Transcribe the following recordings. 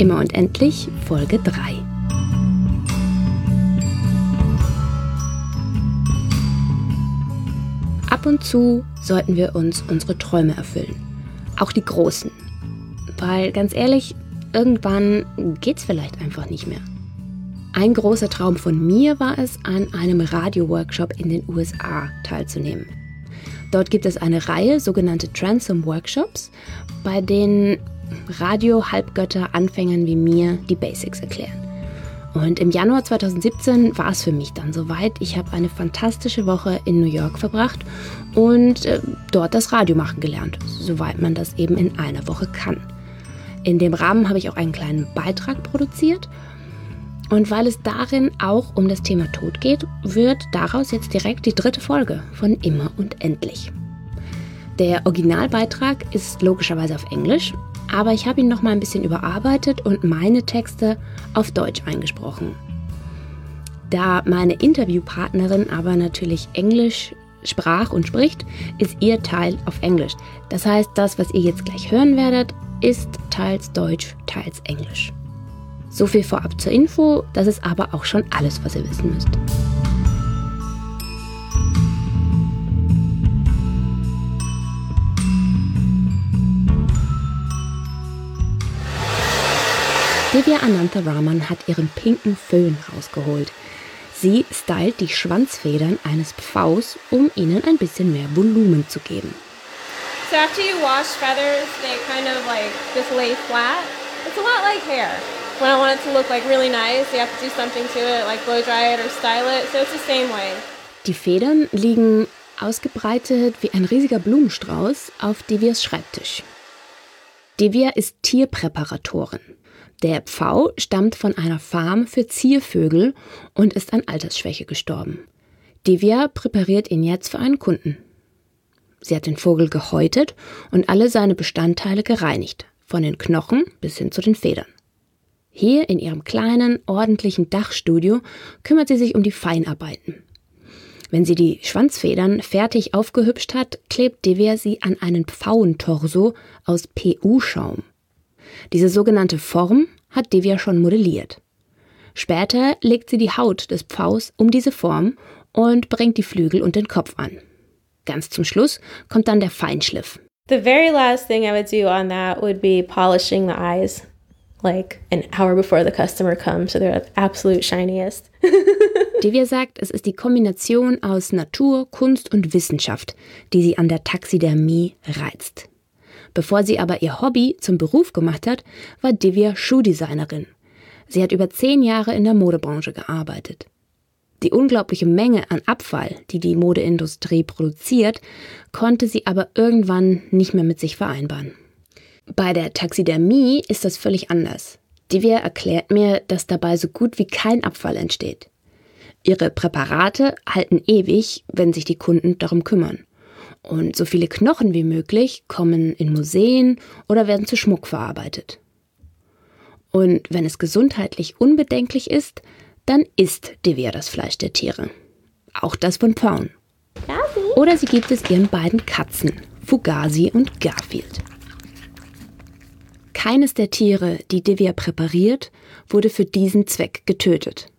Immer und endlich Folge 3. Ab und zu sollten wir uns unsere Träume erfüllen. Auch die großen. Weil ganz ehrlich, irgendwann geht's vielleicht einfach nicht mehr. Ein großer Traum von mir war es, an einem Radio-Workshop in den USA teilzunehmen. Dort gibt es eine Reihe sogenannte Transom Workshops, bei denen Radio-Halbgötter Anfängern wie mir die Basics erklären. Und im Januar 2017 war es für mich dann soweit. Ich habe eine fantastische Woche in New York verbracht und äh, dort das Radio machen gelernt, soweit man das eben in einer Woche kann. In dem Rahmen habe ich auch einen kleinen Beitrag produziert und weil es darin auch um das Thema Tod geht, wird daraus jetzt direkt die dritte Folge von Immer und Endlich. Der Originalbeitrag ist logischerweise auf Englisch, aber ich habe ihn noch mal ein bisschen überarbeitet und meine Texte auf Deutsch eingesprochen. Da meine Interviewpartnerin aber natürlich Englisch sprach und spricht, ist ihr Teil auf Englisch. Das heißt, das, was ihr jetzt gleich hören werdet, ist teils Deutsch, teils Englisch. So viel vorab zur Info, das ist aber auch schon alles, was ihr wissen müsst. Divya Ananta Raman hat ihren pinken Föhn rausgeholt. Sie stylt die Schwanzfedern eines Pfaus, um ihnen ein bisschen mehr Volumen zu geben. So after you wash feathers, they kind of like just lay flat. It's a lot like hair. When I want it to look like really nice, you have to do something to it, like blow dry it or style it. So it's the same way. Die Federn liegen ausgebreitet wie ein riesiger Blumenstrauß auf Devias Schreibtisch. Devia ist Tierpräparatorin. Der Pfau stammt von einer Farm für Ziervögel und ist an Altersschwäche gestorben. Devia präpariert ihn jetzt für einen Kunden. Sie hat den Vogel gehäutet und alle seine Bestandteile gereinigt, von den Knochen bis hin zu den Federn. Hier in ihrem kleinen, ordentlichen Dachstudio kümmert sie sich um die Feinarbeiten. Wenn sie die Schwanzfedern fertig aufgehübscht hat, klebt Devia sie an einen Pfauentorso aus PU-Schaum. Diese sogenannte Form hat Devia schon modelliert. Später legt sie die Haut des Pfaus um diese Form und bringt die Flügel und den Kopf an. Ganz zum Schluss kommt dann der Feinschliff. The very last thing I would do on that would be polishing the eyes like an hour before the customer comes, so they're at absolute shiniest. Divya sagt, es ist die Kombination aus Natur, Kunst und Wissenschaft, die sie an der Taxidermie reizt. Bevor sie aber ihr Hobby zum Beruf gemacht hat, war Divya Schuhdesignerin. Sie hat über zehn Jahre in der Modebranche gearbeitet. Die unglaubliche Menge an Abfall, die die Modeindustrie produziert, konnte sie aber irgendwann nicht mehr mit sich vereinbaren. Bei der Taxidermie ist das völlig anders. Divya erklärt mir, dass dabei so gut wie kein Abfall entsteht. Ihre Präparate halten ewig, wenn sich die Kunden darum kümmern. Und so viele Knochen wie möglich kommen in Museen oder werden zu Schmuck verarbeitet. Und wenn es gesundheitlich unbedenklich ist, dann isst Divya das Fleisch der Tiere. Auch das von Pfauen. Oder sie gibt es ihren beiden Katzen, Fugazi und Garfield. Keines der Tiere, die Divya präpariert, wurde für diesen Zweck getötet.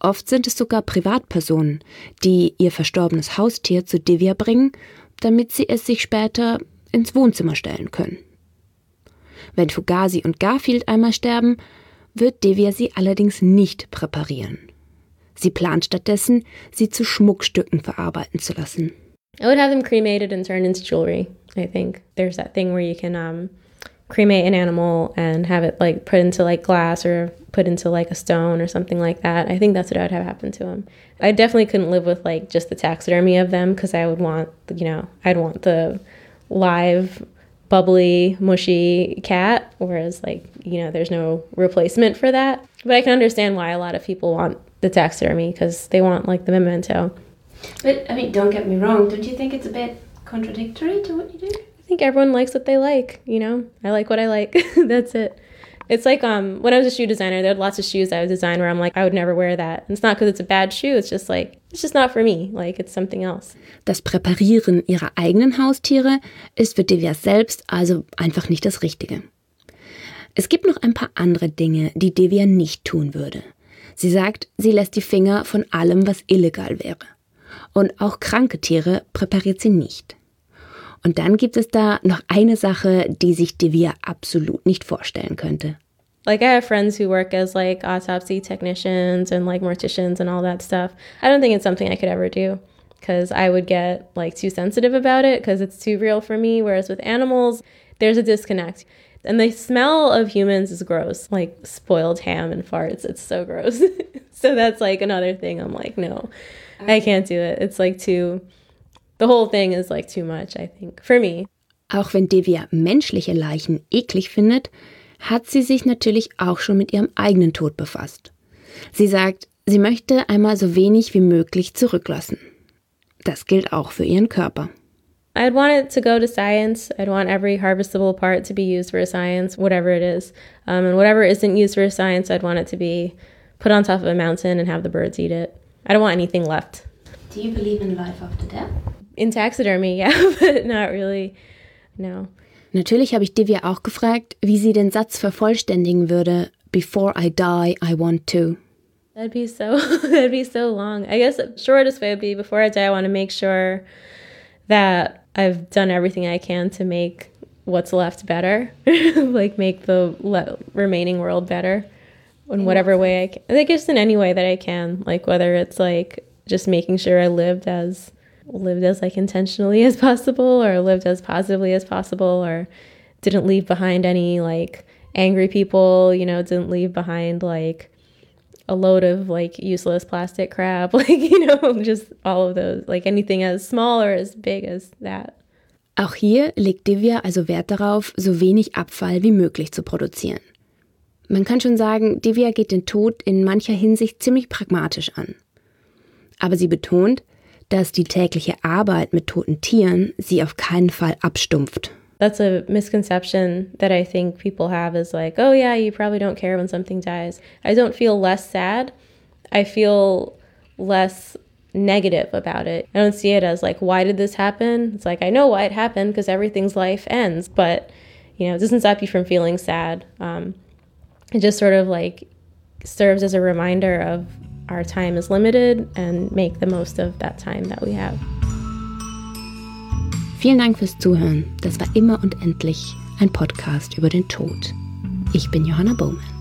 Oft sind es sogar Privatpersonen, die ihr verstorbenes Haustier zu Divya bringen, damit sie es sich später ins Wohnzimmer stellen können. Wenn Fugazi und Garfield einmal sterben, wird Divya sie allerdings nicht präparieren. Sie plant stattdessen, sie zu Schmuckstücken verarbeiten zu lassen. I would have them cremated and turned into jewelry. I think there's that thing where you can um, cremate an animal and have it like put into like glass or put into like a stone or something like that. I think that's what I would have happen to him. I definitely couldn't live with like just the taxidermy of them because I would want, you know, I'd want the live, bubbly, mushy cat, whereas like, you know, there's no replacement for that. But I can understand why a lot of people want the taxidermy because they want like the memento. But I mean, don't get me wrong, don't you think it's a bit contradictory to what you do? Think everyone likes what they like, you know? I like what I like. That's it. It's like um, when I was a shoe designer, there had lots of shoes I would design where I'm like, I would never wear that. And it's not because it's a bad shoe, it's just like, it's just not for me. Like, it's something else. Das Präparieren ihrer eigenen Haustiere ist für Divya selbst also einfach nicht das Richtige. Es gibt noch ein paar andere Dinge, die Devia nicht tun würde. Sie sagt, sie lässt die Finger von allem, was illegal wäre. Und auch kranke Tiere präpariert sie nicht. Und dann gibt es da noch eine Sache, die sich Devia absolut nicht vorstellen könnte. Like I have friends who work as like autopsy technicians and like morticians and all that stuff. I don't think it's something I could ever do because I would get like too sensitive about it because it's too real for me. Whereas with animals, there's a disconnect. And the smell of humans is gross, like spoiled ham and farts. It's so gross. so that's like another thing. I'm like, no, I can't do it. It's like too, the whole thing is like too much, I think, for me. Auch wenn Devia menschliche Leichen eklig findet, hat sie sich natürlich auch schon mit ihrem eigenen Tod befasst. Sie sagt, sie möchte einmal so wenig wie möglich zurücklassen. Das gilt auch für ihren Körper. I'd want it to go to science. I'd want every harvestable part to be used for science, whatever it is. Um, and whatever isn't used for science, I'd want it to be put on top of a mountain and have the birds eat it. I don't want anything left. Do you believe in life after death? In taxidermy, yeah, but not really. No. Natürlich habe ich Divya auch gefragt, wie sie den Satz vervollständigen würde: Before I die, I want to. That'd be so. that'd be so long. I guess the shortest way would be: Before I die, I want to make sure that I've done everything I can to make what's left better, like make the le- remaining world better in whatever way I can. I guess in any way that I can, like whether it's like just making sure I lived as lived as like intentionally as possible or lived as positively as possible or didn't leave behind any like angry people, you know, didn't leave behind like a load of like useless plastic crap, like, you know, just all of those, like anything as small or as big as that. Auch hier legt Divya also Wert darauf, so wenig Abfall wie möglich zu produzieren. Man kann schon sagen, Divya geht den Tod in mancher Hinsicht ziemlich pragmatisch an. Aber sie betont, dass die tägliche Arbeit mit toten Tieren sie auf keinen Fall abstumpft that's a misconception that I think people have is like, oh, yeah, you probably don't care when something dies. I don't feel less sad. I feel less negative about it. I don't see it as like, why did this happen? It's like, I know why it happened because everything's life ends, but you know, it doesn't stop you from feeling sad. Um, it just sort of like serves as a reminder of our time is limited and make the most of that time that we have. Vielen Dank fürs Zuhören. Das war immer und endlich ein Podcast über den Tod. Ich bin Johanna Bowman.